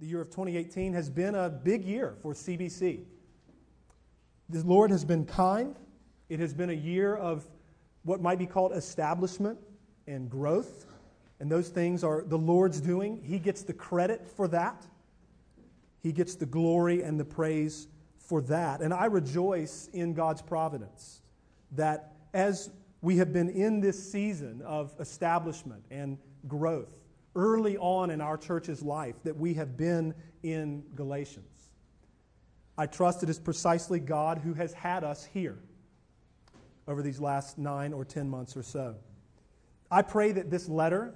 the year of 2018 has been a big year for CBC. The Lord has been kind. It has been a year of what might be called establishment and growth. And those things are the Lord's doing. He gets the credit for that, He gets the glory and the praise for that. And I rejoice in God's providence that as we have been in this season of establishment and growth early on in our church's life, that we have been in Galatians. I trust it is precisely God who has had us here over these last nine or ten months or so. I pray that this letter,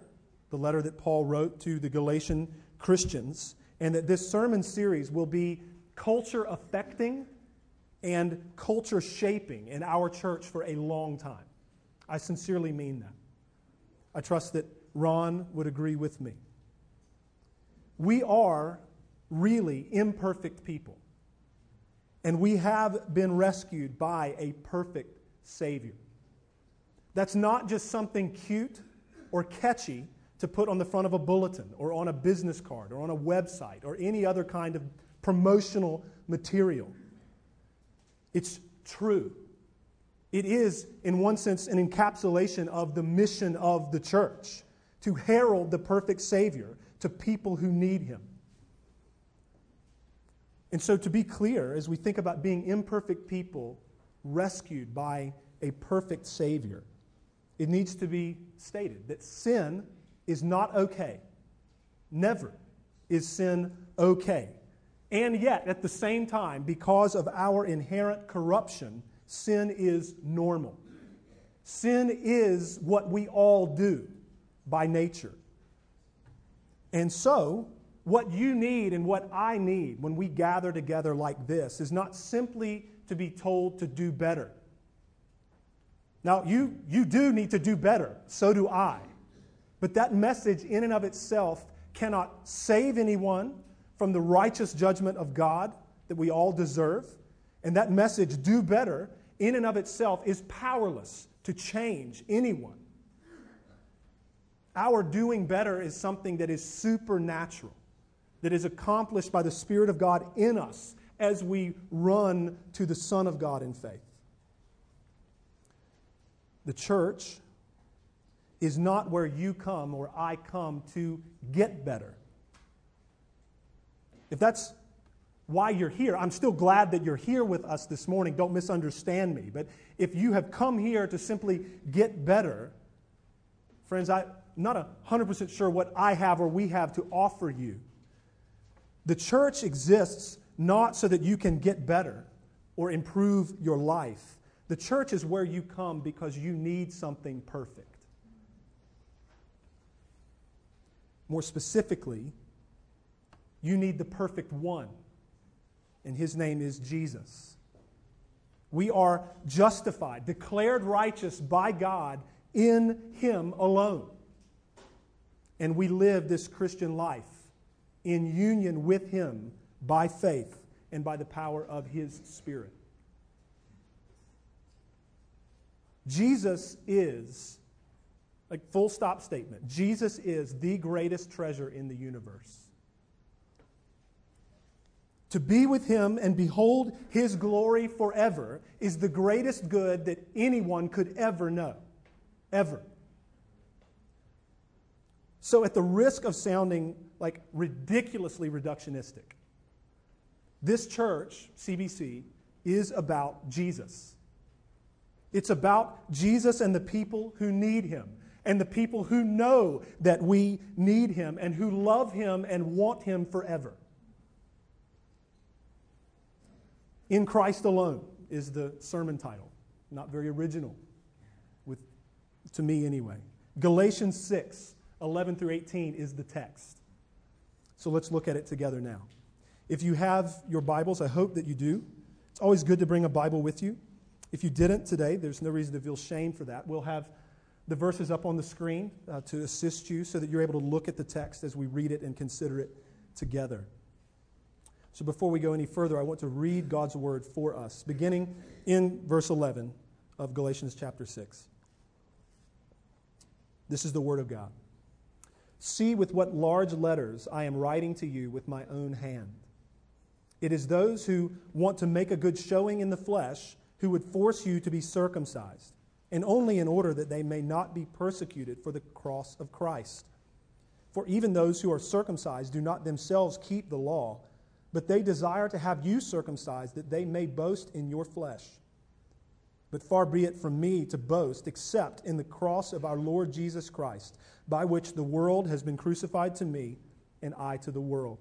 the letter that Paul wrote to the Galatian Christians, and that this sermon series will be culture affecting and culture shaping in our church for a long time. I sincerely mean that. I trust that Ron would agree with me. We are really imperfect people, and we have been rescued by a perfect Savior. That's not just something cute or catchy to put on the front of a bulletin or on a business card or on a website or any other kind of promotional material. It's true. It is, in one sense, an encapsulation of the mission of the church to herald the perfect Savior to people who need Him. And so, to be clear, as we think about being imperfect people rescued by a perfect Savior, it needs to be stated that sin is not okay. Never is sin okay. And yet, at the same time, because of our inherent corruption, sin is normal. Sin is what we all do by nature. And so, what you need and what I need when we gather together like this is not simply to be told to do better. Now, you, you do need to do better, so do I. But that message, in and of itself, cannot save anyone from the righteous judgment of God that we all deserve. And that message, do better, in and of itself, is powerless to change anyone. Our doing better is something that is supernatural, that is accomplished by the Spirit of God in us as we run to the Son of God in faith. The church is not where you come or I come to get better. If that's why you're here, I'm still glad that you're here with us this morning. Don't misunderstand me. But if you have come here to simply get better, friends, Not 100% sure what I have or we have to offer you. The church exists not so that you can get better or improve your life. The church is where you come because you need something perfect. More specifically, you need the perfect one, and his name is Jesus. We are justified, declared righteous by God in him alone. And we live this Christian life in union with him by faith and by the power of his Spirit. Jesus is, like full stop statement, Jesus is the greatest treasure in the universe. To be with him and behold his glory forever is the greatest good that anyone could ever know. Ever. So, at the risk of sounding like ridiculously reductionistic, this church, CBC, is about Jesus. It's about Jesus and the people who need him, and the people who know that we need him, and who love him and want him forever. In Christ alone is the sermon title. Not very original, with, to me anyway. Galatians 6, 11 through 18 is the text. So let's look at it together now. If you have your Bibles, I hope that you do. It's always good to bring a Bible with you. If you didn't today, there's no reason to feel shame for that. We'll have the verses up on the screen uh, to assist you so that you're able to look at the text as we read it and consider it together. So before we go any further, I want to read God's word for us, beginning in verse 11 of Galatians chapter 6. This is the word of God. See with what large letters I am writing to you with my own hand. It is those who want to make a good showing in the flesh who would force you to be circumcised, and only in order that they may not be persecuted for the cross of Christ. For even those who are circumcised do not themselves keep the law, but they desire to have you circumcised that they may boast in your flesh. But far be it from me to boast except in the cross of our Lord Jesus Christ, by which the world has been crucified to me and I to the world.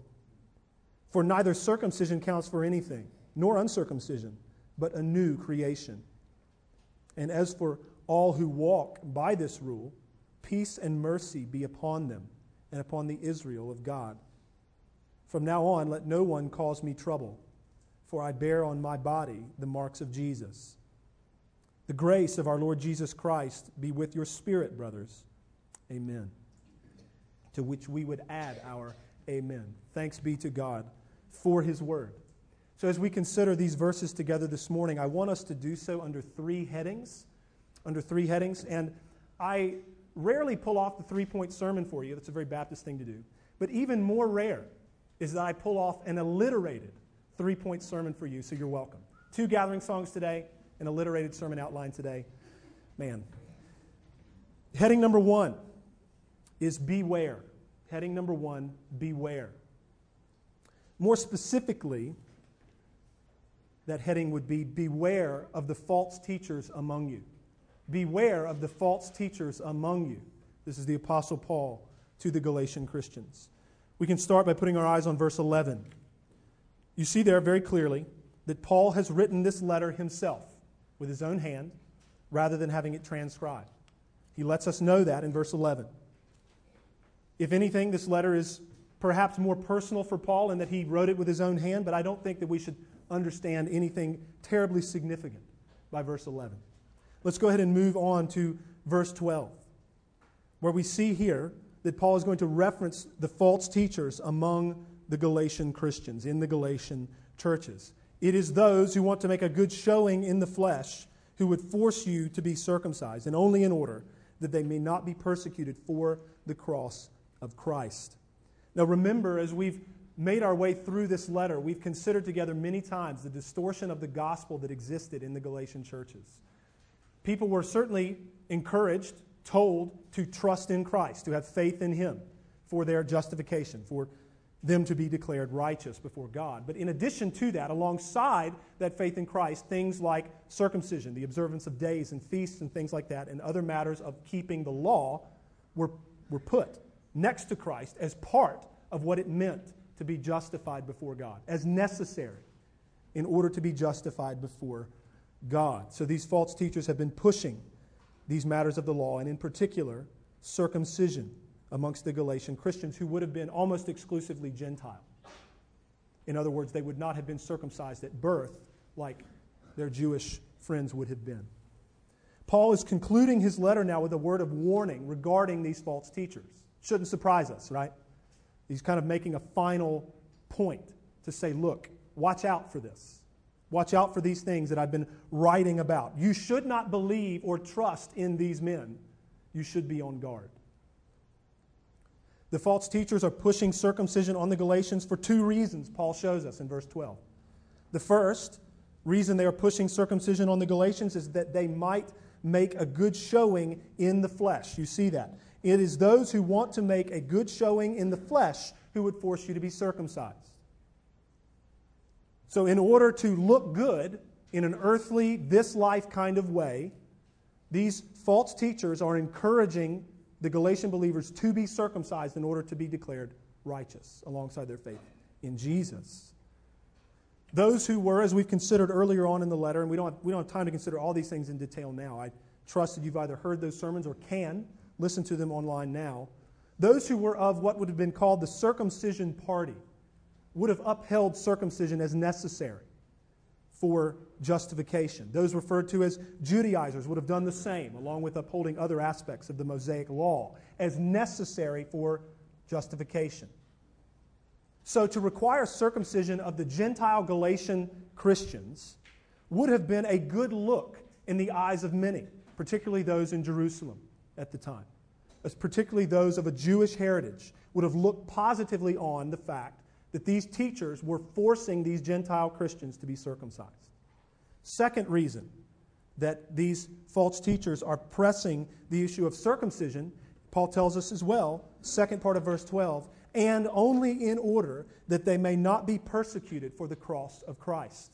For neither circumcision counts for anything, nor uncircumcision, but a new creation. And as for all who walk by this rule, peace and mercy be upon them and upon the Israel of God. From now on, let no one cause me trouble, for I bear on my body the marks of Jesus. The grace of our Lord Jesus Christ be with your spirit, brothers. Amen. To which we would add our amen. Thanks be to God for his word. So, as we consider these verses together this morning, I want us to do so under three headings. Under three headings. And I rarely pull off the three point sermon for you. That's a very Baptist thing to do. But even more rare is that I pull off an alliterated three point sermon for you, so you're welcome. Two gathering songs today, an alliterated sermon outline today. Man. Heading number one is beware. Heading number one, beware. More specifically, that heading would be Beware of the false teachers among you. Beware of the false teachers among you. This is the Apostle Paul to the Galatian Christians. We can start by putting our eyes on verse 11. You see there very clearly that Paul has written this letter himself with his own hand rather than having it transcribed. He lets us know that in verse 11. If anything, this letter is perhaps more personal for Paul in that he wrote it with his own hand, but I don't think that we should understand anything terribly significant by verse 11. Let's go ahead and move on to verse 12, where we see here that Paul is going to reference the false teachers among the Galatian Christians, in the Galatian churches. It is those who want to make a good showing in the flesh who would force you to be circumcised, and only in order that they may not be persecuted for the cross of Christ. Now, remember, as we've made our way through this letter, we've considered together many times the distortion of the gospel that existed in the Galatian churches. People were certainly encouraged, told to trust in Christ, to have faith in Him for their justification, for them to be declared righteous before God. But in addition to that, alongside that faith in Christ, things like circumcision, the observance of days and feasts and things like that, and other matters of keeping the law were, were put next to Christ as part of what it meant to be justified before God, as necessary in order to be justified before God. So these false teachers have been pushing these matters of the law, and in particular, circumcision amongst the Galatian Christians who would have been almost exclusively Gentile. In other words, they would not have been circumcised at birth like their Jewish friends would have been. Paul is concluding his letter now with a word of warning regarding these false teachers. Shouldn't surprise us, right? He's kind of making a final point to say, look, watch out for this. Watch out for these things that I've been writing about. You should not believe or trust in these men. You should be on guard. The false teachers are pushing circumcision on the Galatians for two reasons, Paul shows us in verse 12. The first reason they are pushing circumcision on the Galatians is that they might make a good showing in the flesh. You see that. It is those who want to make a good showing in the flesh who would force you to be circumcised. So, in order to look good in an earthly, this life kind of way, these false teachers are encouraging the Galatian believers to be circumcised in order to be declared righteous alongside their faith in Jesus. Those who were, as we've considered earlier on in the letter, and we don't, have, we don't have time to consider all these things in detail now. I trust that you've either heard those sermons or can listen to them online now. Those who were of what would have been called the circumcision party would have upheld circumcision as necessary for justification. Those referred to as Judaizers would have done the same, along with upholding other aspects of the Mosaic law as necessary for justification. So, to require circumcision of the Gentile Galatian Christians would have been a good look in the eyes of many, particularly those in Jerusalem at the time. as particularly those of a Jewish heritage, would have looked positively on the fact that these teachers were forcing these Gentile Christians to be circumcised. Second reason that these false teachers are pressing the issue of circumcision, Paul tells us as well, second part of verse 12, and only in order that they may not be persecuted for the cross of Christ.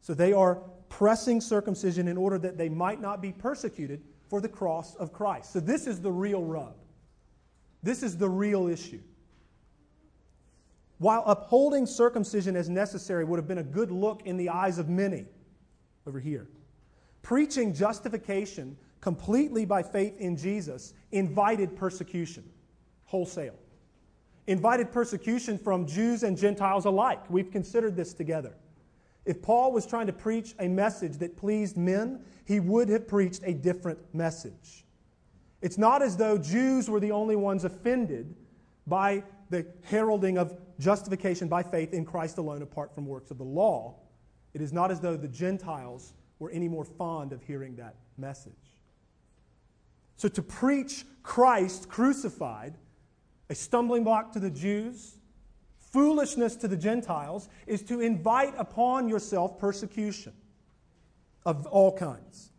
So they are pressing circumcision in order that they might not be persecuted for the cross of Christ. So this is the real rub. This is the real issue. While upholding circumcision as necessary would have been a good look in the eyes of many over here, preaching justification completely by faith in Jesus invited persecution wholesale. Invited persecution from Jews and Gentiles alike. We've considered this together. If Paul was trying to preach a message that pleased men, he would have preached a different message. It's not as though Jews were the only ones offended by the heralding of justification by faith in Christ alone apart from works of the law. It is not as though the Gentiles were any more fond of hearing that message. So to preach Christ crucified, a stumbling block to the Jews, foolishness to the Gentiles, is to invite upon yourself persecution of all kinds.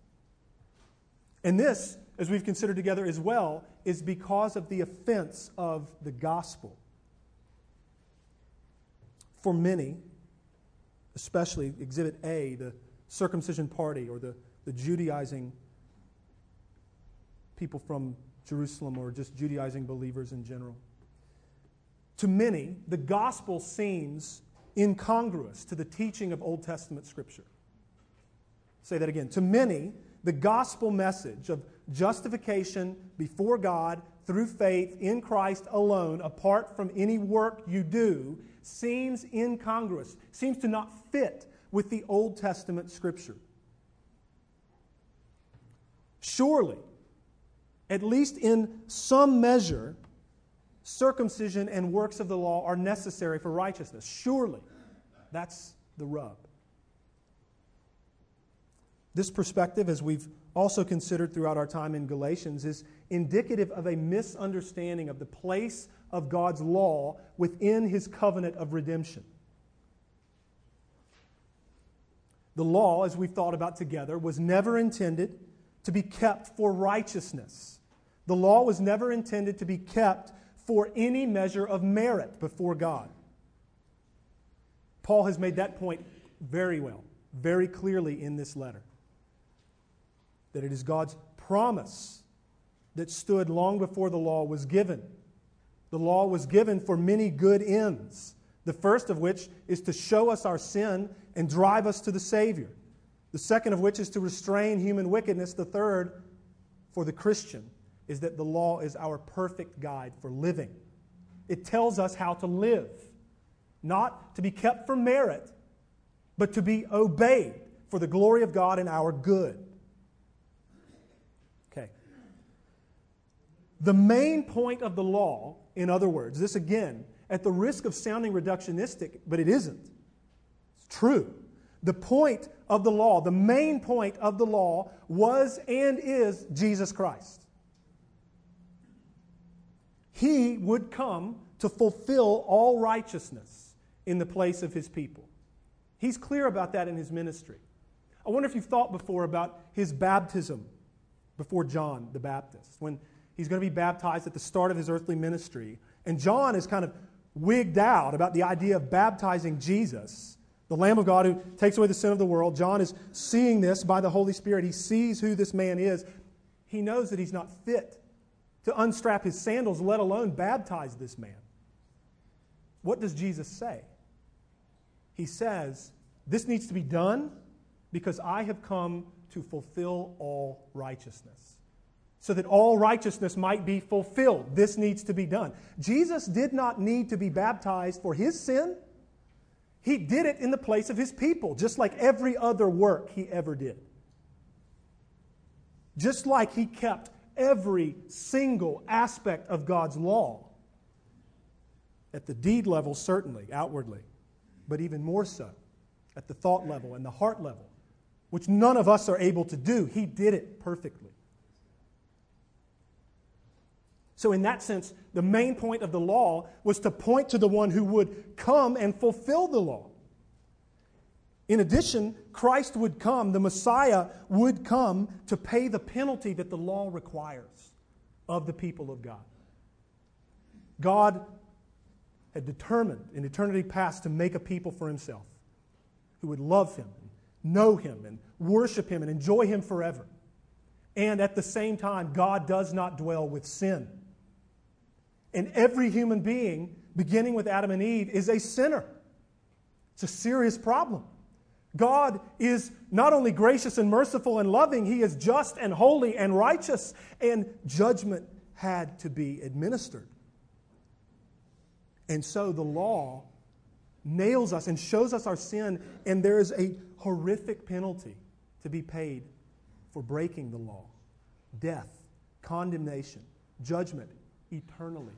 And this, as we've considered together as well, is because of the offense of the gospel. For many, especially Exhibit A, the circumcision party or the, the Judaizing people from Jerusalem or just Judaizing believers in general. To many, the gospel seems incongruous to the teaching of Old Testament Scripture. Say that again. To many, the gospel message of justification before God through faith in Christ alone, apart from any work you do, seems incongruous, seems to not fit with the Old Testament Scripture. Surely, at least in some measure, circumcision and works of the law are necessary for righteousness. Surely. That's the rub. This perspective, as we've also considered throughout our time in Galatians, is indicative of a misunderstanding of the place of God's law within his covenant of redemption. The law, as we've thought about together, was never intended to be kept for righteousness. The law was never intended to be kept for any measure of merit before God. Paul has made that point very well, very clearly in this letter. That it is God's promise that stood long before the law was given. The law was given for many good ends, the first of which is to show us our sin and drive us to the Savior. The second of which is to restrain human wickedness. The third, for the Christian, is that the law is our perfect guide for living. It tells us how to live, not to be kept for merit, but to be obeyed for the glory of God and our good. Okay. The main point of the law, in other words, this again, at the risk of sounding reductionistic, but it isn't. It's true. The point of the law, the main point of the law was and is Jesus Christ. He would come to fulfill all righteousness in the place of his people. He's clear about that in his ministry. I wonder if you've thought before about his baptism before John the Baptist, when he's going to be baptized at the start of his earthly ministry. And John is kind of wigged out about the idea of baptizing Jesus, the Lamb of God who takes away the sin of the world. John is seeing this by the Holy Spirit. He sees who this man is. He knows that he's not fit to unstrap his sandals, let alone baptize this man. What does Jesus say? He says, This needs to be done because I have come to fulfill all righteousness. So that all righteousness might be fulfilled. This needs to be done. Jesus did not need to be baptized for his sin. He did it in the place of his people, just like every other work he ever did. Just like he kept every single aspect of God's law. At the deed level, certainly, outwardly, but even more so at the thought level and the heart level, which none of us are able to do. He did it perfectly. So, in that sense, the main point of the law was to point to the one who would come and fulfill the law. In addition, Christ would come, the Messiah would come to pay the penalty that the law requires of the people of God. God had determined in eternity past to make a people for himself who would love him, know him, and worship him and enjoy him forever. And at the same time, God does not dwell with sin. And every human being, beginning with Adam and Eve, is a sinner. It's a serious problem. God is not only gracious and merciful and loving, He is just and holy and righteous, and judgment had to be administered. And so the law nails us and shows us our sin, and there is a horrific penalty to be paid for breaking the law death, condemnation, judgment eternally.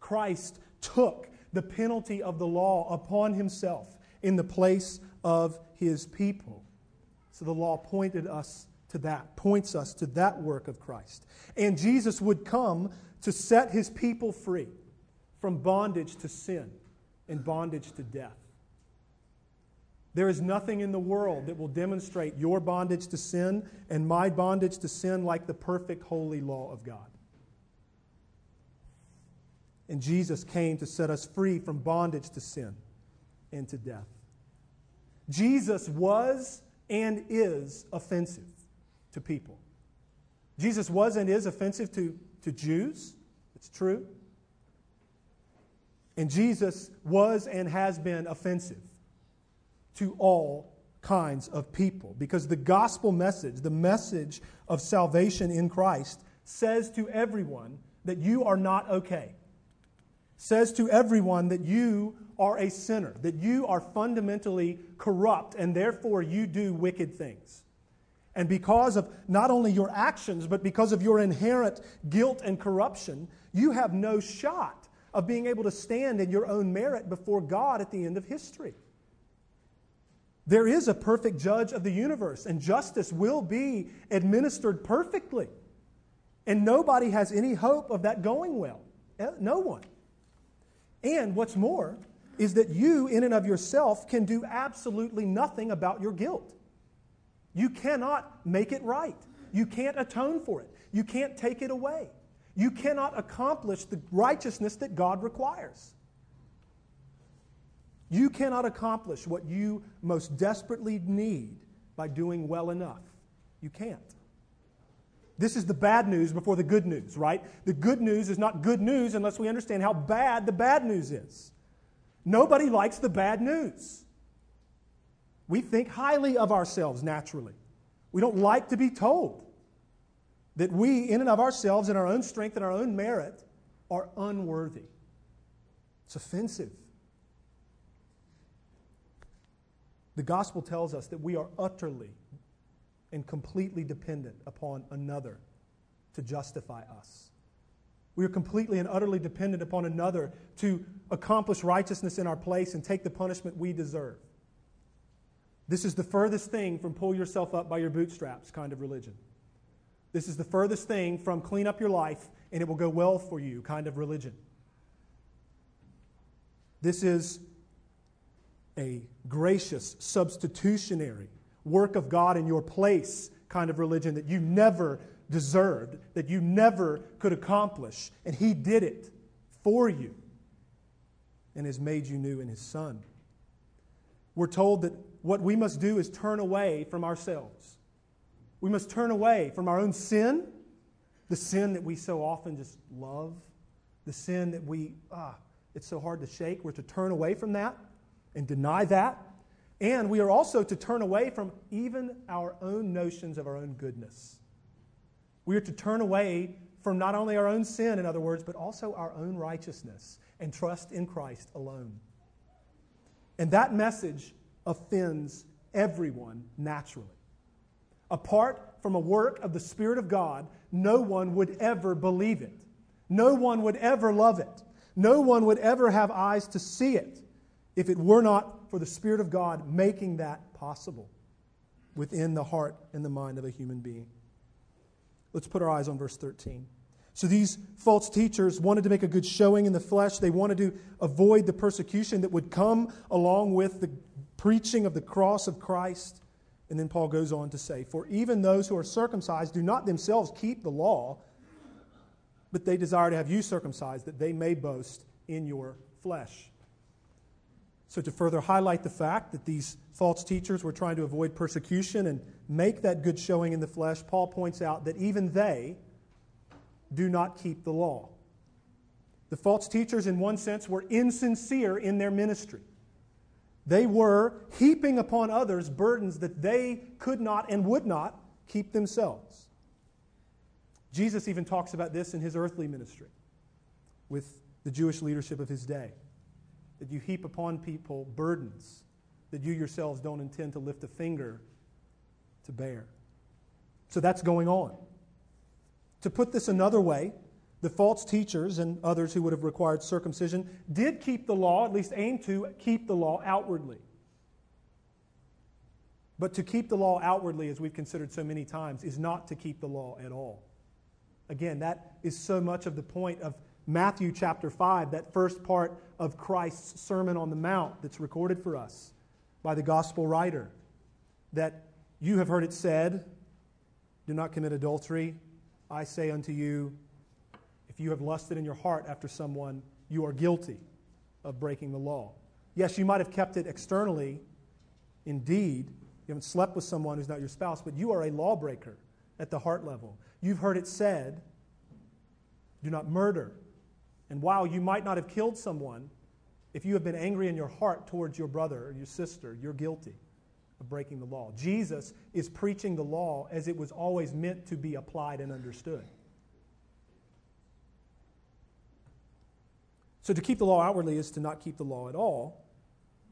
Christ took the penalty of the law upon himself in the place of his people. So the law pointed us to that, points us to that work of Christ. And Jesus would come to set his people free from bondage to sin and bondage to death. There is nothing in the world that will demonstrate your bondage to sin and my bondage to sin like the perfect holy law of God. And Jesus came to set us free from bondage to sin and to death. Jesus was and is offensive to people. Jesus was and is offensive to, to Jews. It's true. And Jesus was and has been offensive to all kinds of people because the gospel message, the message of salvation in Christ, says to everyone that you are not okay. Says to everyone that you are a sinner, that you are fundamentally corrupt, and therefore you do wicked things. And because of not only your actions, but because of your inherent guilt and corruption, you have no shot of being able to stand in your own merit before God at the end of history. There is a perfect judge of the universe, and justice will be administered perfectly. And nobody has any hope of that going well. Eh, no one. And what's more, is that you, in and of yourself, can do absolutely nothing about your guilt. You cannot make it right. You can't atone for it. You can't take it away. You cannot accomplish the righteousness that God requires. You cannot accomplish what you most desperately need by doing well enough. You can't. This is the bad news before the good news, right? The good news is not good news unless we understand how bad the bad news is. Nobody likes the bad news. We think highly of ourselves naturally. We don't like to be told that we, in and of ourselves, in our own strength and our own merit, are unworthy. It's offensive. The gospel tells us that we are utterly and completely dependent upon another to justify us. We are completely and utterly dependent upon another to accomplish righteousness in our place and take the punishment we deserve. This is the furthest thing from pull yourself up by your bootstraps kind of religion. This is the furthest thing from clean up your life and it will go well for you kind of religion. This is a gracious, substitutionary work of God in your place kind of religion that you never deserved, that you never could accomplish. And He did it for you and has made you new in His Son. We're told that what we must do is turn away from ourselves. We must turn away from our own sin, the sin that we so often just love, the sin that we, ah, it's so hard to shake. We're to turn away from that and deny that. And we are also to turn away from even our own notions of our own goodness. We are to turn away from not only our own sin, in other words, but also our own righteousness and trust in Christ alone. And that message offends everyone naturally. Apart from a work of the Spirit of God, no one would ever believe it. No one would ever love it. No one would ever have eyes to see it if it were not for the Spirit of God making that possible within the heart and the mind of a human being. Let's put our eyes on verse 13. So these false teachers wanted to make a good showing in the flesh. They wanted to avoid the persecution that would come along with the preaching of the cross of Christ. And then Paul goes on to say, For even those who are circumcised do not themselves keep the law, but they desire to have you circumcised, that they may boast in your flesh. So, to further highlight the fact that these false teachers were trying to avoid persecution and make that good showing in the flesh, Paul points out that even they do not keep the law. The false teachers, in one sense, were insincere in their ministry. They were heaping upon others burdens that they could not and would not keep themselves. Jesus even talks about this in his earthly ministry with the Jewish leadership of his day. That you heap upon people burdens that you yourselves don't intend to lift a finger to bear. So that's going on. To put this another way, the false teachers and others who would have required circumcision did keep the law, at least aim to keep the law outwardly. But to keep the law outwardly, as we've considered so many times, is not to keep the law at all. Again, that is so much of the point of Matthew chapter 5, that first part of Christ's Sermon on the Mount that's recorded for us by the gospel writer. That you have heard it said, do not commit adultery, I say unto you, if you have lusted in your heart after someone, you are guilty of breaking the law. Yes, you might have kept it externally. Indeed, you haven't slept with someone who's not your spouse, but you are a lawbreaker at the heart level. You've heard it said, do not murder. And while you might not have killed someone, if you have been angry in your heart towards your brother or your sister, you're guilty of breaking the law. Jesus is preaching the law as it was always meant to be applied and understood. So to keep the law outwardly is to not keep the law at all.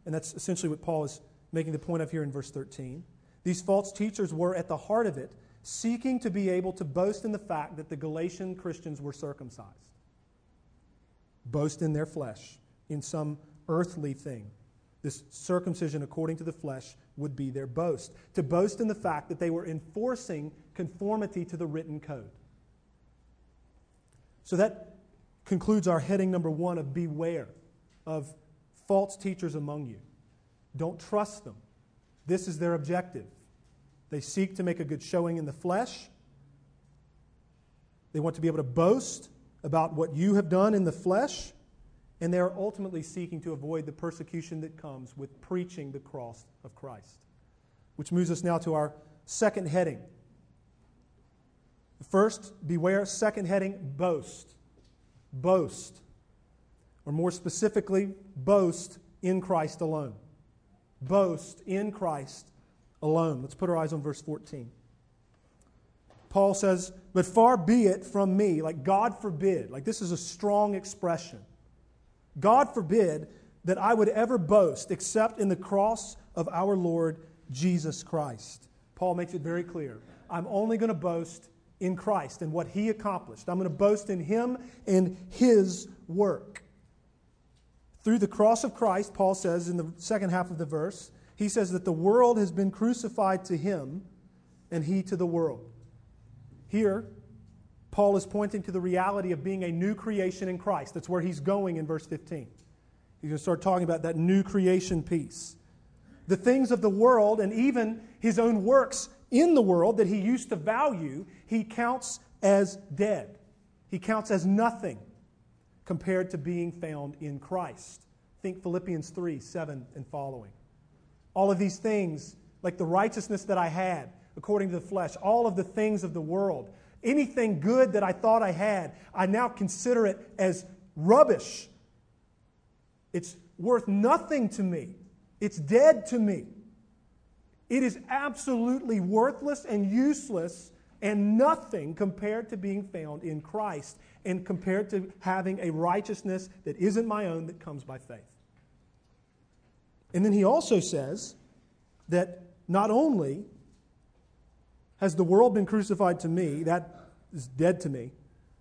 And that's essentially what Paul is making the point of here in verse 13. These false teachers were at the heart of it, seeking to be able to boast in the fact that the Galatian Christians were circumcised. Boast in their flesh, in some earthly thing. This circumcision according to the flesh would be their boast. To boast in the fact that they were enforcing conformity to the written code. So that concludes our heading number one of beware of false teachers among you. Don't trust them. This is their objective. They seek to make a good showing in the flesh. They want to be able to boast about what you have done in the flesh and they are ultimately seeking to avoid the persecution that comes with preaching the cross of Christ. Which moves us now to our second heading. First, beware. Second heading, boast. Boast. Or more specifically, boast in Christ alone. Boast in Christ alone. Let's put our eyes on verse 14. Paul says, But far be it from me, like God forbid, like this is a strong expression. God forbid that I would ever boast except in the cross of our Lord Jesus Christ. Paul makes it very clear. I'm only going to boast in Christ and what he accomplished. I'm going to boast in him and his work. Through the cross of Christ, Paul says in the second half of the verse, he says that the world has been crucified to him and he to the world. Here, Paul is pointing to the reality of being a new creation in Christ. That's where he's going in verse 15. He's going to start talking about that new creation piece. The things of the world and even his own works in the world that he used to value, he counts as dead. He counts as nothing compared to being found in Christ. Think Philippians 3 7 and following. All of these things, like the righteousness that I had according to the flesh, all of the things of the world, Anything good that I thought I had, I now consider it as rubbish. It's worth nothing to me. It's dead to me. It is absolutely worthless and useless and nothing compared to being found in Christ and compared to having a righteousness that isn't my own that comes by faith. And then he also says that not only has the world been crucified to me? That is dead to me.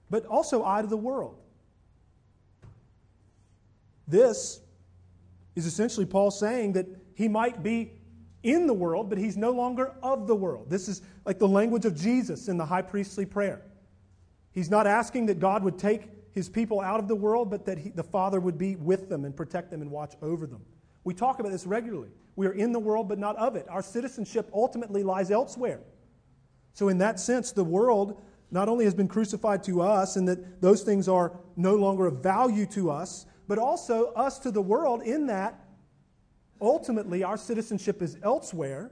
But also I to the world. This is essentially Paul saying that he might be in the world, but he's no longer of the world. This is like the language of Jesus in the high priestly prayer. He's not asking that God would take his people out of the world, but that he, the Father would be with them and protect them and watch over them. We talk about this regularly. We are in the world, but not of it. Our citizenship ultimately lies elsewhere. So, in that sense, the world not only has been crucified to us and that those things are no longer of value to us, but also us to the world, in that ultimately our citizenship is elsewhere.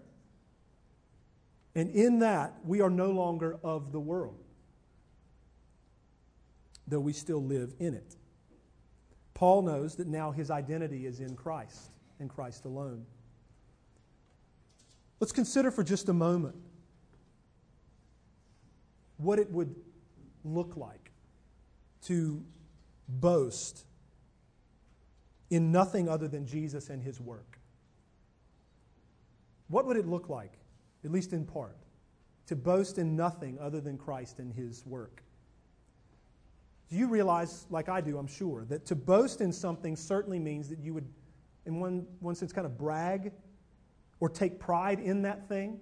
And in that, we are no longer of the world though we still live in it. Paul knows that now his identity is in Christ, in Christ alone. Let's consider for just a moment what it would look like to boast in nothing other than Jesus and his work. What would it look like, at least in part, to boast in nothing other than Christ and his work? Do you realize, like I do, I'm sure, that to boast in something certainly means that you would, in one, one sense, kind of brag or take pride in that thing?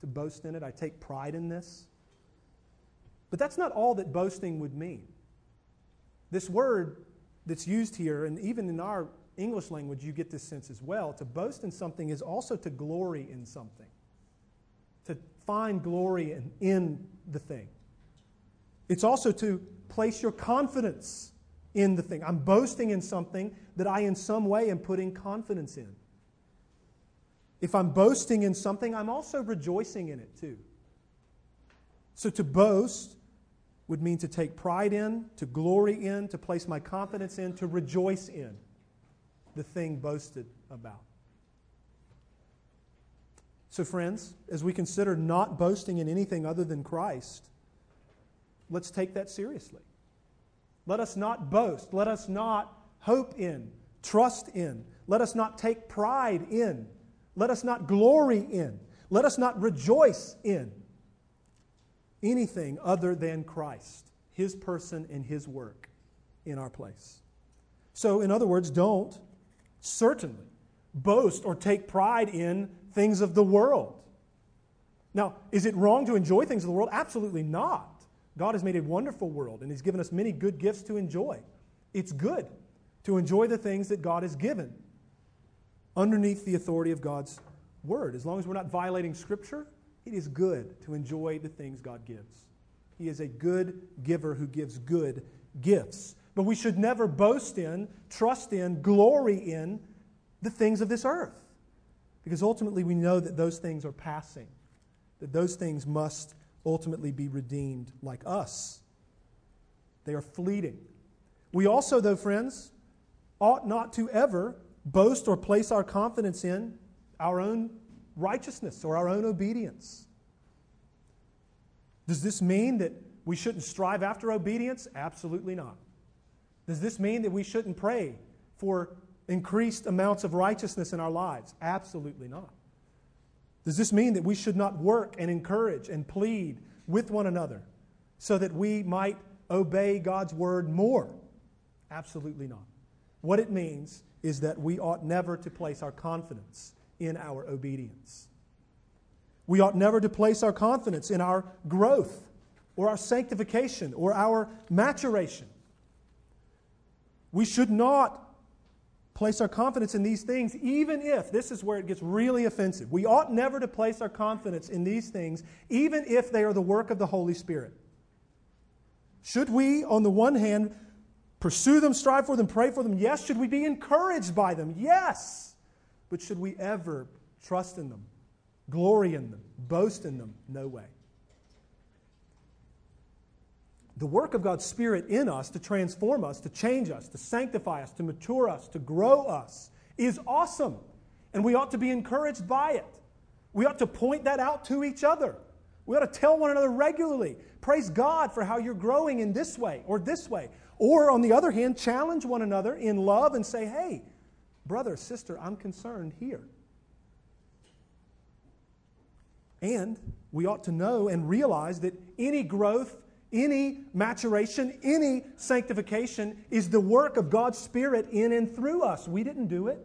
To boast in it, I take pride in this. But that's not all that boasting would mean. This word that's used here, and even in our English language, you get this sense as well. To boast in something is also to glory in something, to find glory in, in the thing. It's also to place your confidence in the thing. I'm boasting in something that I, in some way, am putting confidence in. If I'm boasting in something, I'm also rejoicing in it too. So to boast would mean to take pride in, to glory in, to place my confidence in, to rejoice in the thing boasted about. So, friends, as we consider not boasting in anything other than Christ, let's take that seriously. Let us not boast. Let us not hope in, trust in. Let us not take pride in. Let us not glory in. Let us not rejoice in anything other than Christ, His person and His work in our place. So, in other words, don't certainly boast or take pride in things of the world. Now, is it wrong to enjoy things of the world? Absolutely not. God has made a wonderful world and He's given us many good gifts to enjoy. It's good to enjoy the things that God has given underneath the authority of God's Word. As long as we're not violating Scripture, it is good to enjoy the things God gives. He is a good giver who gives good gifts. But we should never boast in, trust in, glory in the things of this earth. Because ultimately we know that those things are passing, that those things must ultimately be redeemed like us. They are fleeting. We also, though, friends, ought not to ever boast or place our confidence in our own righteousness or our own obedience. Does this mean that we shouldn't strive after obedience? Absolutely not. Does this mean that we shouldn't pray for increased amounts of righteousness in our lives? Absolutely not. Does this mean that we should not work and encourage and plead with one another so that we might obey God's word more? Absolutely not. What it means is that we ought never to place our confidence in our obedience. We ought never to place our confidence in our growth or our sanctification or our maturation. We should not place our confidence in these things, even if, this is where it gets really offensive. We ought never to place our confidence in these things, even if they are the work of the Holy Spirit. Should we, on the one hand, pursue them, strive for them, pray for them? Yes. Should we be encouraged by them? Yes. But should we ever trust in them, glory in them, boast in them? No way the work of God's Spirit in us to transform us, to change us, to sanctify us, to mature us, to grow us is awesome. And we ought to be encouraged by it. We ought to point that out to each other. We ought to tell one another regularly praise God for how you're growing in this way or this way. Or, on the other hand, challenge one another in love and say, hey, brother, sister, I'm concerned here. And we ought to know and realize that any growth any maturation, any sanctification is the work of God's Spirit in and through us. We didn't do it.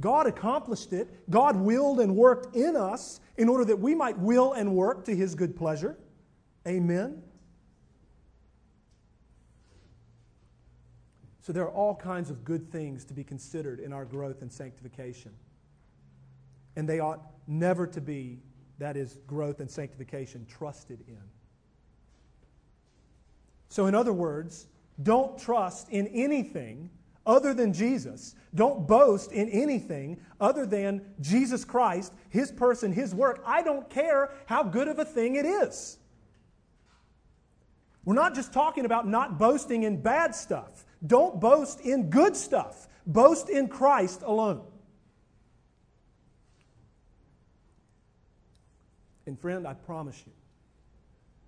God accomplished it. God willed and worked in us in order that we might will and work to His good pleasure. Amen? So there are all kinds of good things to be considered in our growth and sanctification. And they ought never to be, that is, growth and sanctification, trusted in. So, in other words, don't trust in anything other than Jesus. Don't boast in anything other than Jesus Christ, His person, His work. I don't care how good of a thing it is. We're not just talking about not boasting in bad stuff. Don't boast in good stuff. Boast in Christ alone. And friend, I promise you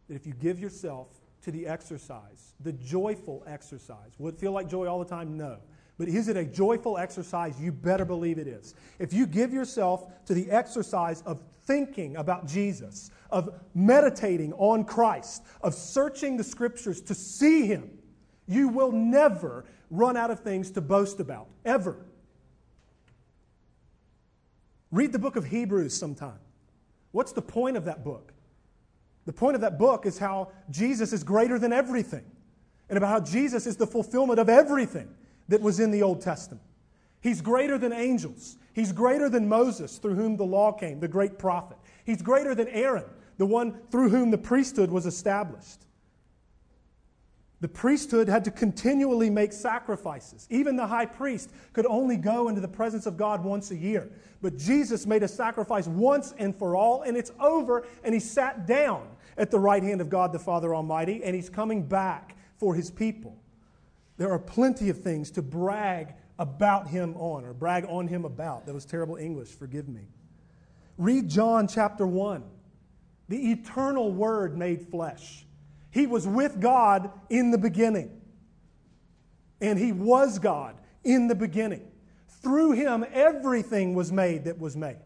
that if you give yourself to the exercise, the joyful exercise, would it feel like joy all the time? No. But is it a joyful exercise? You better believe it is. If you give yourself to the exercise of thinking about Jesus, of meditating on Christ, of searching the scriptures to see Him, you will never run out of things to boast about, ever. Read the book of Hebrews sometime. What's the point of that book? The point of that book is how Jesus is greater than everything, and about how Jesus is the fulfillment of everything that was in the Old Testament. He's greater than angels. He's greater than Moses, through whom the law came, the great prophet. He's greater than Aaron, the one through whom the priesthood was established. The priesthood had to continually make sacrifices. Even the high priest could only go into the presence of God once a year. But Jesus made a sacrifice once and for all, and it's over, and he sat down at the right hand of God the Father Almighty, and he's coming back for his people. There are plenty of things to brag about him on, or brag on him about. That was terrible English, forgive me. Read John chapter 1. The eternal Word made flesh. He was with God in the beginning. And he was God in the beginning. Through him, everything was made that was made.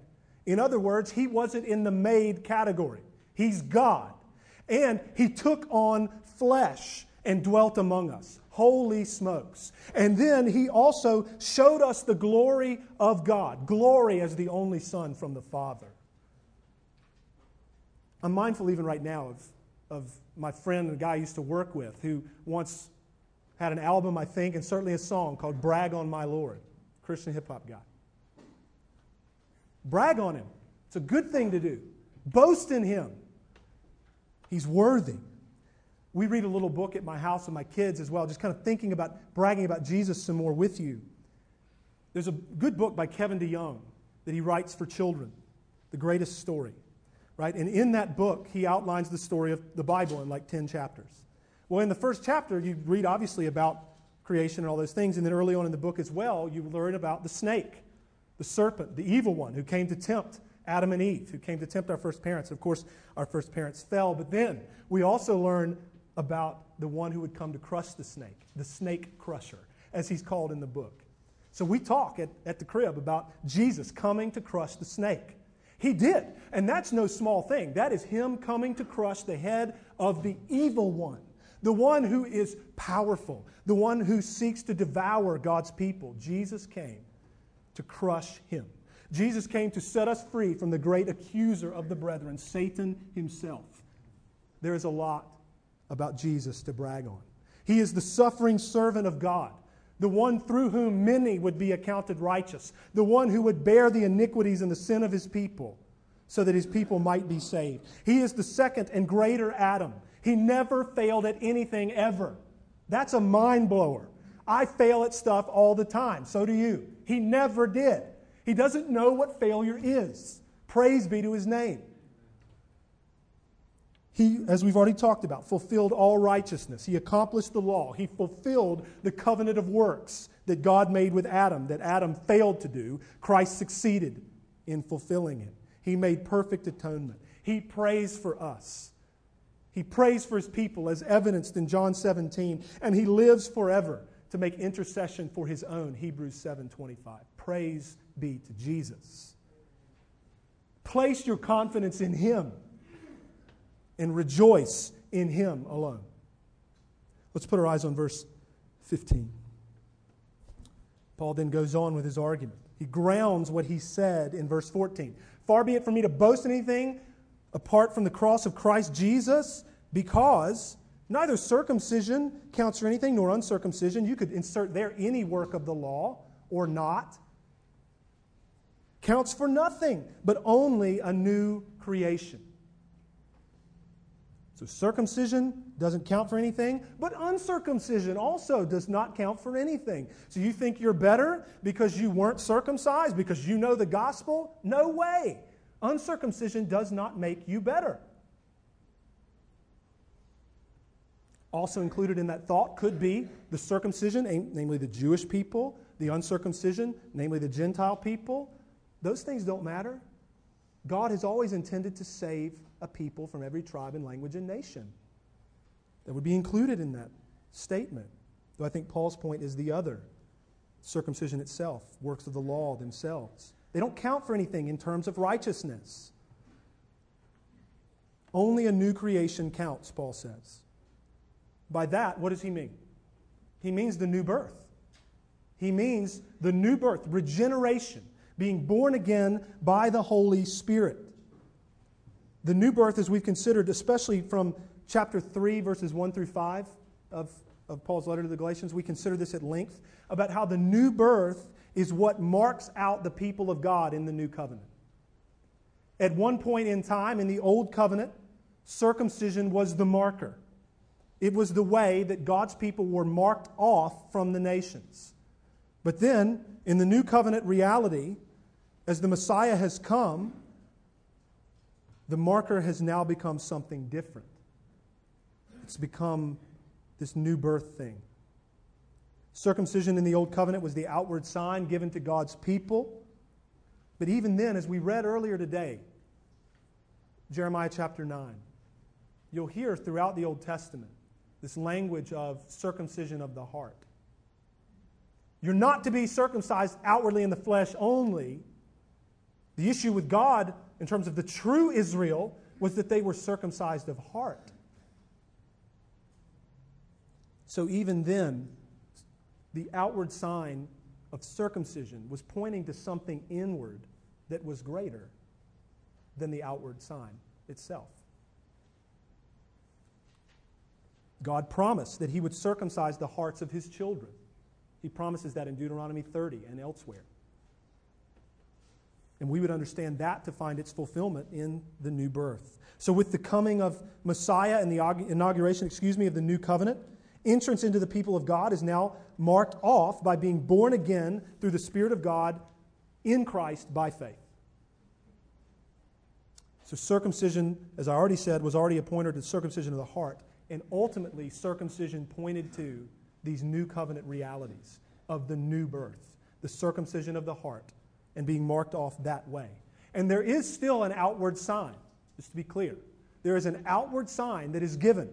In other words, he wasn't in the made category. He's God. And he took on flesh and dwelt among us. Holy smokes. And then he also showed us the glory of God, glory as the only Son from the Father. I'm mindful even right now of, of my friend, the guy I used to work with, who once had an album, I think, and certainly a song called Brag on My Lord, Christian hip hop guy. Brag on him. It's a good thing to do. Boast in him. He's worthy. We read a little book at my house with my kids as well, just kind of thinking about bragging about Jesus some more with you. There's a good book by Kevin DeYoung that he writes for children, The Greatest Story right? And in that book, he outlines the story of the Bible in like 10 chapters. Well, in the first chapter, you read obviously about creation and all those things. And then early on in the book as well, you learn about the snake, the serpent, the evil one who came to tempt Adam and Eve, who came to tempt our first parents. Of course, our first parents fell. But then we also learn about the one who would come to crush the snake, the snake crusher, as he's called in the book. So we talk at, at the crib about Jesus coming to crush the snake. He did. And that's no small thing. That is Him coming to crush the head of the evil one, the one who is powerful, the one who seeks to devour God's people. Jesus came to crush him. Jesus came to set us free from the great accuser of the brethren, Satan himself. There is a lot about Jesus to brag on. He is the suffering servant of God the one through whom many would be accounted righteous, the one who would bear the iniquities and the sin of his people so that his people might be saved. He is the second and greater Adam. He never failed at anything ever. That's a mind blower. I fail at stuff all the time. So do you. He never did. He doesn't know what failure is. Praise be to his name. He, as we've already talked about, fulfilled all righteousness. He accomplished the law. He fulfilled the covenant of works that God made with Adam, that Adam failed to do. Christ succeeded in fulfilling it. He made perfect atonement. He prays for us. He prays for his people as evidenced in John 17, and he lives forever to make intercession for his own, Hebrews 7:25. Praise be to Jesus. Place your confidence in him and rejoice in Him alone. Let's put our eyes on verse 15. Paul then goes on with his argument. He grounds what he said in verse 14. Far be it from me to boast anything apart from the cross of Christ Jesus. because neither circumcision counts for anything nor uncircumcision. You could insert there any work of the law or not. Counts for nothing, but only a new creation. So circumcision doesn't count for anything, but uncircumcision also does not count for anything. So you think you're better because you weren't circumcised, because you know the gospel? No way. Uncircumcision does not make you better. Also included in that thought could be the circumcision, namely the Jewish people, the uncircumcision, namely the Gentile people. Those things don't matter. God has always intended to save a people from every tribe and language and nation. That would be included in that statement. Though I think Paul's point is the other circumcision itself, works of the law themselves. They don't count for anything in terms of righteousness. Only a new creation counts, Paul says. By that, what does he mean? He means the new birth. He means the new birth, regeneration, being born again by the Holy Spirit. The new birth, as we've considered, especially from chapter 3, verses 1 through 5 of, of Paul's letter to the Galatians, we consider this at length about how the new birth is what marks out the people of God in the new covenant. At one point in time, in the old covenant, circumcision was the marker. It was the way that God's people were marked off from the nations. But then, in the new covenant reality, as the Messiah has come, the marker has now become something different. It's become this new birth thing. Circumcision in the Old Covenant was the outward sign given to God's people. But even then, as we read earlier today, Jeremiah chapter 9, you'll hear throughout the Old Testament this language of circumcision of the heart. You're not to be circumcised outwardly in the flesh only. The issue with God, in terms of the true Israel, was that they were circumcised of heart. So even then, the outward sign of circumcision was pointing to something inward that was greater than the outward sign itself. God promised that He would circumcise the hearts of His children. He promises that in Deuteronomy 30 and elsewhere. And we would understand that to find its fulfillment in the new birth. So, with the coming of Messiah and the inauguration, excuse me, of the new covenant, entrance into the people of God is now marked off by being born again through the Spirit of God in Christ by faith. So, circumcision, as I already said, was already a pointer to circumcision of the heart. And ultimately, circumcision pointed to these new covenant realities of the new birth, the circumcision of the heart, and being marked off that way. And there is still an outward sign, just to be clear. There is an outward sign that is given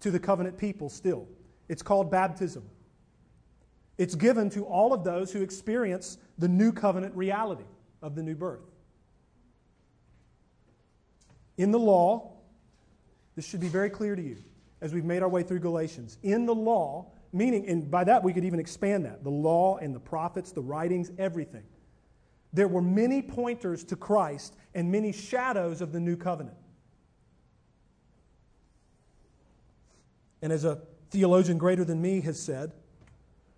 to the covenant people still. It's called baptism. It's given to all of those who experience the new covenant reality of the new birth. In the law, this should be very clear to you as we've made our way through Galatians. In the law, meaning, and by that we could even expand that the law and the prophets, the writings, everything. There were many pointers to Christ and many shadows of the new covenant. And as a theologian greater than me has said,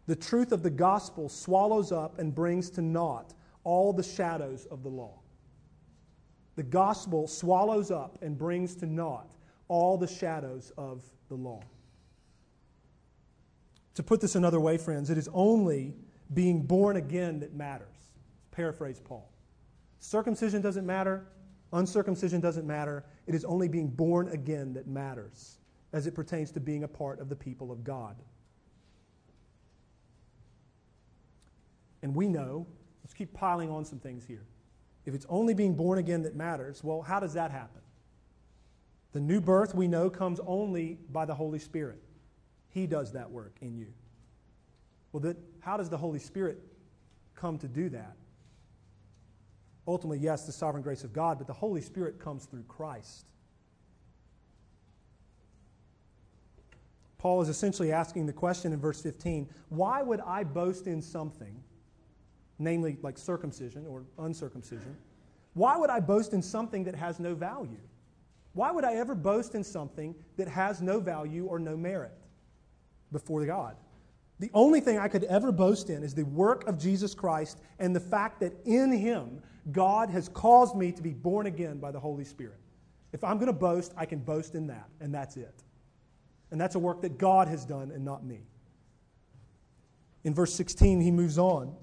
the truth of the gospel swallows up and brings to naught all the shadows of the law. The gospel swallows up and brings to naught all the shadows of the law. To put this another way, friends, it is only being born again that matters. Paraphrase Paul. Circumcision doesn't matter, uncircumcision doesn't matter. It is only being born again that matters as it pertains to being a part of the people of God. And we know, let's keep piling on some things here. If it's only being born again that matters, well, how does that happen? The new birth, we know, comes only by the Holy Spirit. He does that work in you. Well, that, how does the Holy Spirit come to do that? Ultimately, yes, the sovereign grace of God, but the Holy Spirit comes through Christ. Paul is essentially asking the question in verse 15 why would I boast in something, namely like circumcision or uncircumcision? Why would I boast in something that has no value? Why would I ever boast in something that has no value or no merit before God? The only thing I could ever boast in is the work of Jesus Christ and the fact that in Him, God has caused me to be born again by the Holy Spirit. If I'm going to boast, I can boast in that, and that's it. And that's a work that God has done and not me. In verse 16, he moves on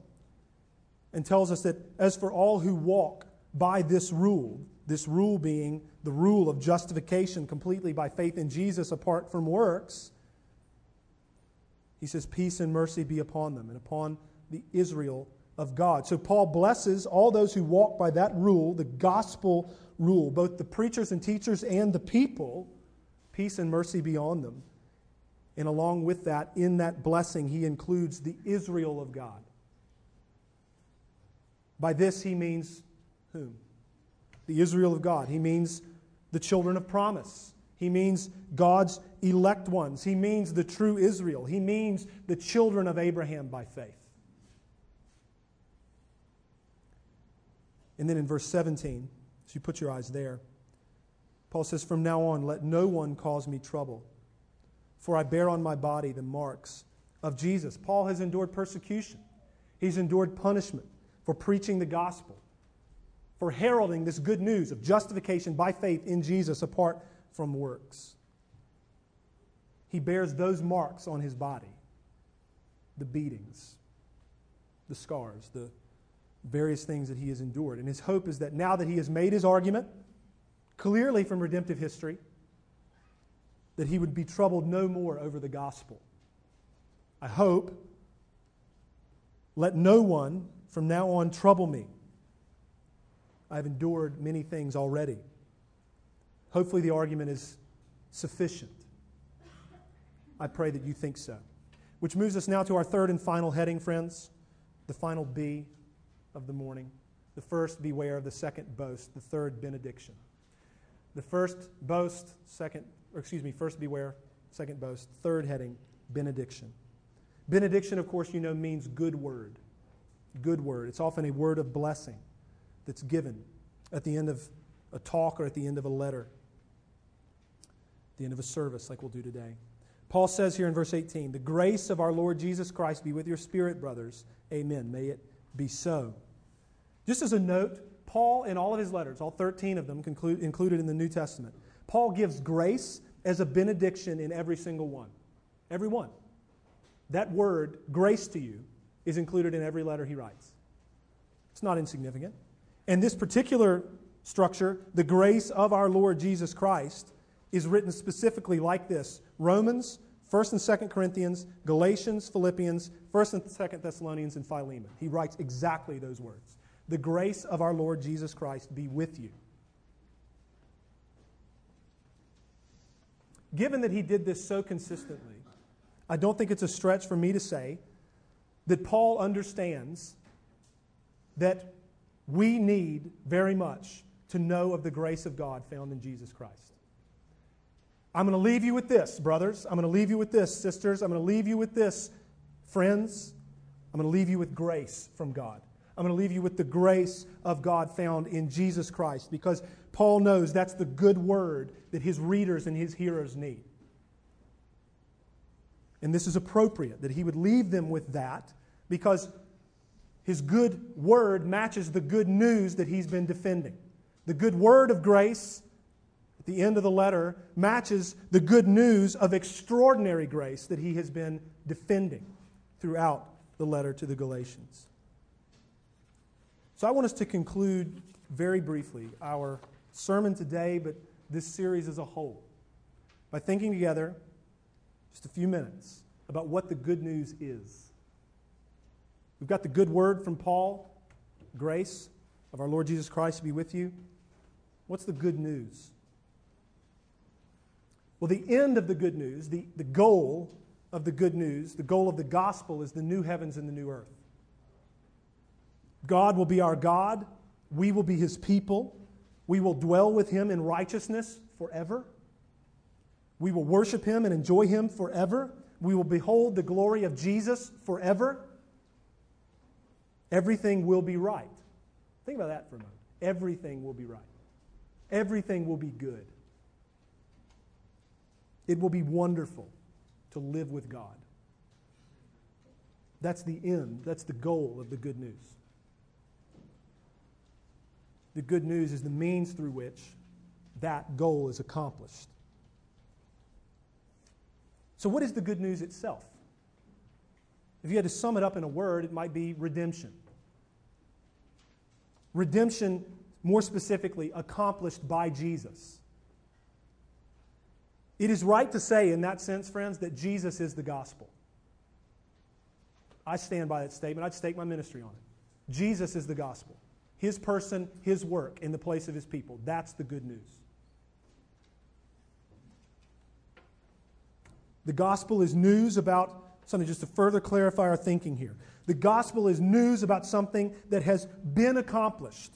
and tells us that as for all who walk by this rule, this rule being the rule of justification completely by faith in Jesus apart from works, he says, Peace and mercy be upon them and upon the Israel of God. So Paul blesses all those who walk by that rule, the gospel rule, both the preachers and teachers and the people. Peace and mercy be on them. And along with that, in that blessing, he includes the Israel of God. By this, he means whom? The Israel of God. He means the children of promise. He means God's elect ones. He means the true Israel. He means the children of Abraham by faith. And then in verse 17, as you put your eyes there, Paul says, From now on, let no one cause me trouble, for I bear on my body the marks of Jesus. Paul has endured persecution, he's endured punishment for preaching the gospel, for heralding this good news of justification by faith in Jesus apart from works. He bears those marks on his body the beatings, the scars, the various things that he has endured. And his hope is that now that he has made his argument, clearly from redemptive history, that he would be troubled no more over the gospel. I hope, let no one from now on trouble me. I've endured many things already. Hopefully, the argument is sufficient. I pray that you think so. Which moves us now to our third and final heading, friends, the final B of the morning. The first, beware of the second boast. The third, benediction. The first, boast. Second, or excuse me, first, beware. Second, boast. Third heading, benediction. Benediction, of course, you know, means good word. Good word. It's often a word of blessing that's given at the end of a talk or at the end of a letter the end of a service like we'll do today. Paul says here in verse 18, The grace of our Lord Jesus Christ be with your spirit, brothers. Amen. May it be so. Just as a note, Paul, in all of his letters, all 13 of them conclude, included in the New Testament, Paul gives grace as a benediction in every single one. Every one. That word, grace to you, is included in every letter he writes. It's not insignificant. And this particular structure, the grace of our Lord Jesus Christ, is written specifically like this Romans, 1st and 2nd Corinthians, Galatians, Philippians, 1st and 2nd Thessalonians, and Philemon. He writes exactly those words. The grace of our Lord Jesus Christ be with you. Given that he did this so consistently, I don't think it's a stretch for me to say that Paul understands that we need very much to know of the grace of God found in Jesus Christ. I'm going to leave you with this, brothers. I'm going to leave you with this, sisters. I'm going to leave you with this, friends. I'm going to leave you with grace from God. I'm going to leave you with the grace of God found in Jesus Christ because Paul knows that's the good word that his readers and his hearers need. And this is appropriate that he would leave them with that because his good word matches the good news that he's been defending. The good word of grace at the end of the letter matches the good news of extraordinary grace that he has been defending throughout the letter to the Galatians. So I want us to conclude very briefly our sermon today, but this series as a whole, by thinking together just a few minutes about what the good news is. We've got the good word from Paul, grace of our Lord Jesus Christ be with you. What's the good news? Well, the end of the good news, the, the goal of the good news, the goal of the gospel is the new heavens and the new earth. God will be our God. We will be his people. We will dwell with him in righteousness forever. We will worship him and enjoy him forever. We will behold the glory of Jesus forever. Everything will be right. Think about that for a moment. Everything will be right. Everything will be good. It will be wonderful to live with God. That's the end, that's the goal of the good news. The good news is the means through which that goal is accomplished. So, what is the good news itself? If you had to sum it up in a word, it might be redemption. Redemption, more specifically, accomplished by Jesus. It is right to say, in that sense, friends, that Jesus is the gospel. I stand by that statement. I'd stake my ministry on it. Jesus is the gospel. His person, His work in the place of His people. That's the good news. The gospel is news about something just to further clarify our thinking here. The gospel is news about something that has been accomplished.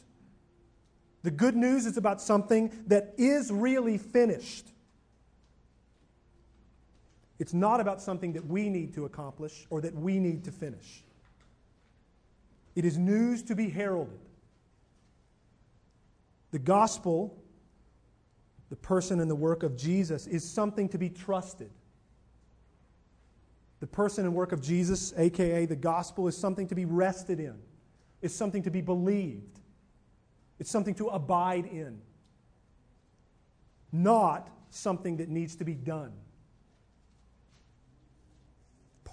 The good news is about something that is really finished. It's not about something that we need to accomplish or that we need to finish. It is news to be heralded. The gospel, the person and the work of Jesus, is something to be trusted. The person and work of Jesus, aka the gospel, is something to be rested in, it's something to be believed, it's something to abide in, not something that needs to be done.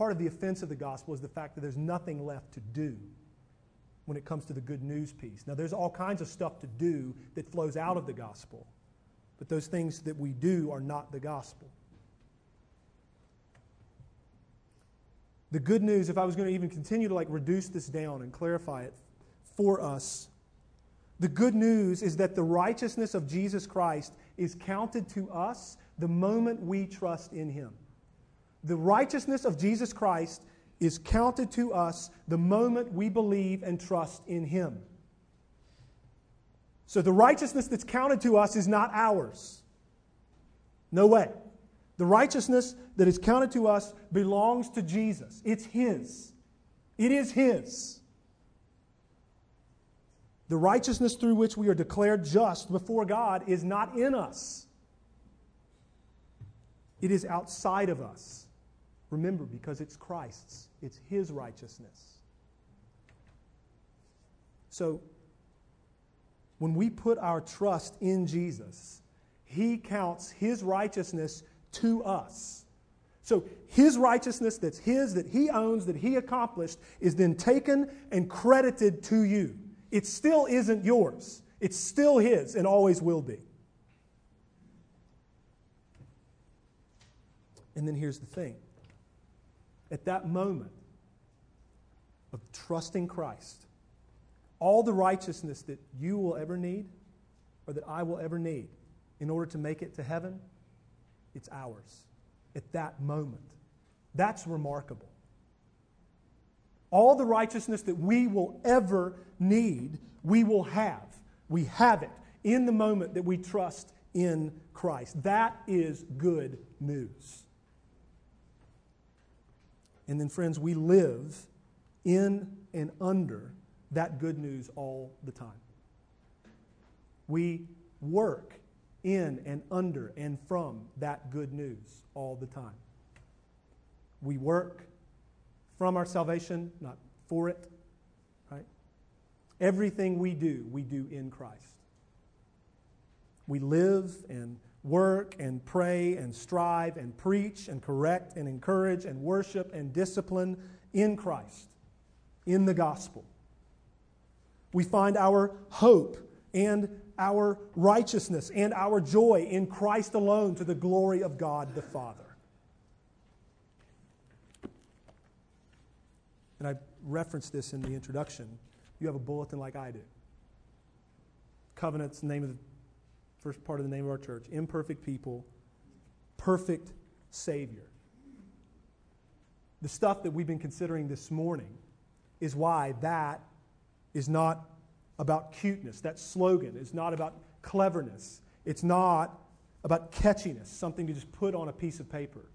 Part of the offense of the gospel is the fact that there's nothing left to do when it comes to the good news piece. Now, there's all kinds of stuff to do that flows out of the gospel, but those things that we do are not the gospel. The good news, if I was going to even continue to like reduce this down and clarify it for us, the good news is that the righteousness of Jesus Christ is counted to us the moment we trust in him. The righteousness of Jesus Christ is counted to us the moment we believe and trust in him. So the righteousness that's counted to us is not ours. No way. The righteousness that is counted to us belongs to Jesus. It's His. It is His. The righteousness through which we are declared just before God is not in us, it is outside of us. Remember, because it's Christ's, it's His righteousness. So, when we put our trust in Jesus, He counts His righteousness to us. So his righteousness that's his, that he owns, that he accomplished, is then taken and credited to you. It still isn't yours, it's still his and always will be. And then here's the thing at that moment of trusting Christ, all the righteousness that you will ever need or that I will ever need in order to make it to heaven it's ours at that moment. That's remarkable. All the righteousness that we will ever need, we will have. We have it in the moment that we trust in Christ. That is good news. And then, friends, we live in and under that good news all the time. We work in and under and from that good news all the time. We work from our salvation, not for it, right? Everything we do, we do in Christ. We live and work and pray and strive and preach and correct and encourage and worship and discipline in Christ, in the gospel. We find our hope and our righteousness and our joy in Christ alone to the glory of God the Father. And I referenced this in the introduction. You have a bulletin like I do. Covenant's the name of the first part of the name of our church. Imperfect people, perfect Savior. The stuff that we've been considering this morning is why that is not about cuteness. That slogan is not about cleverness. It's not about catchiness, something to just put on a piece of paper.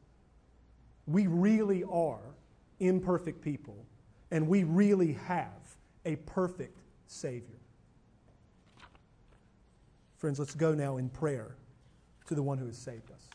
We really are imperfect people, and we really have a perfect Savior. Friends, let's go now in prayer to the one who has saved us.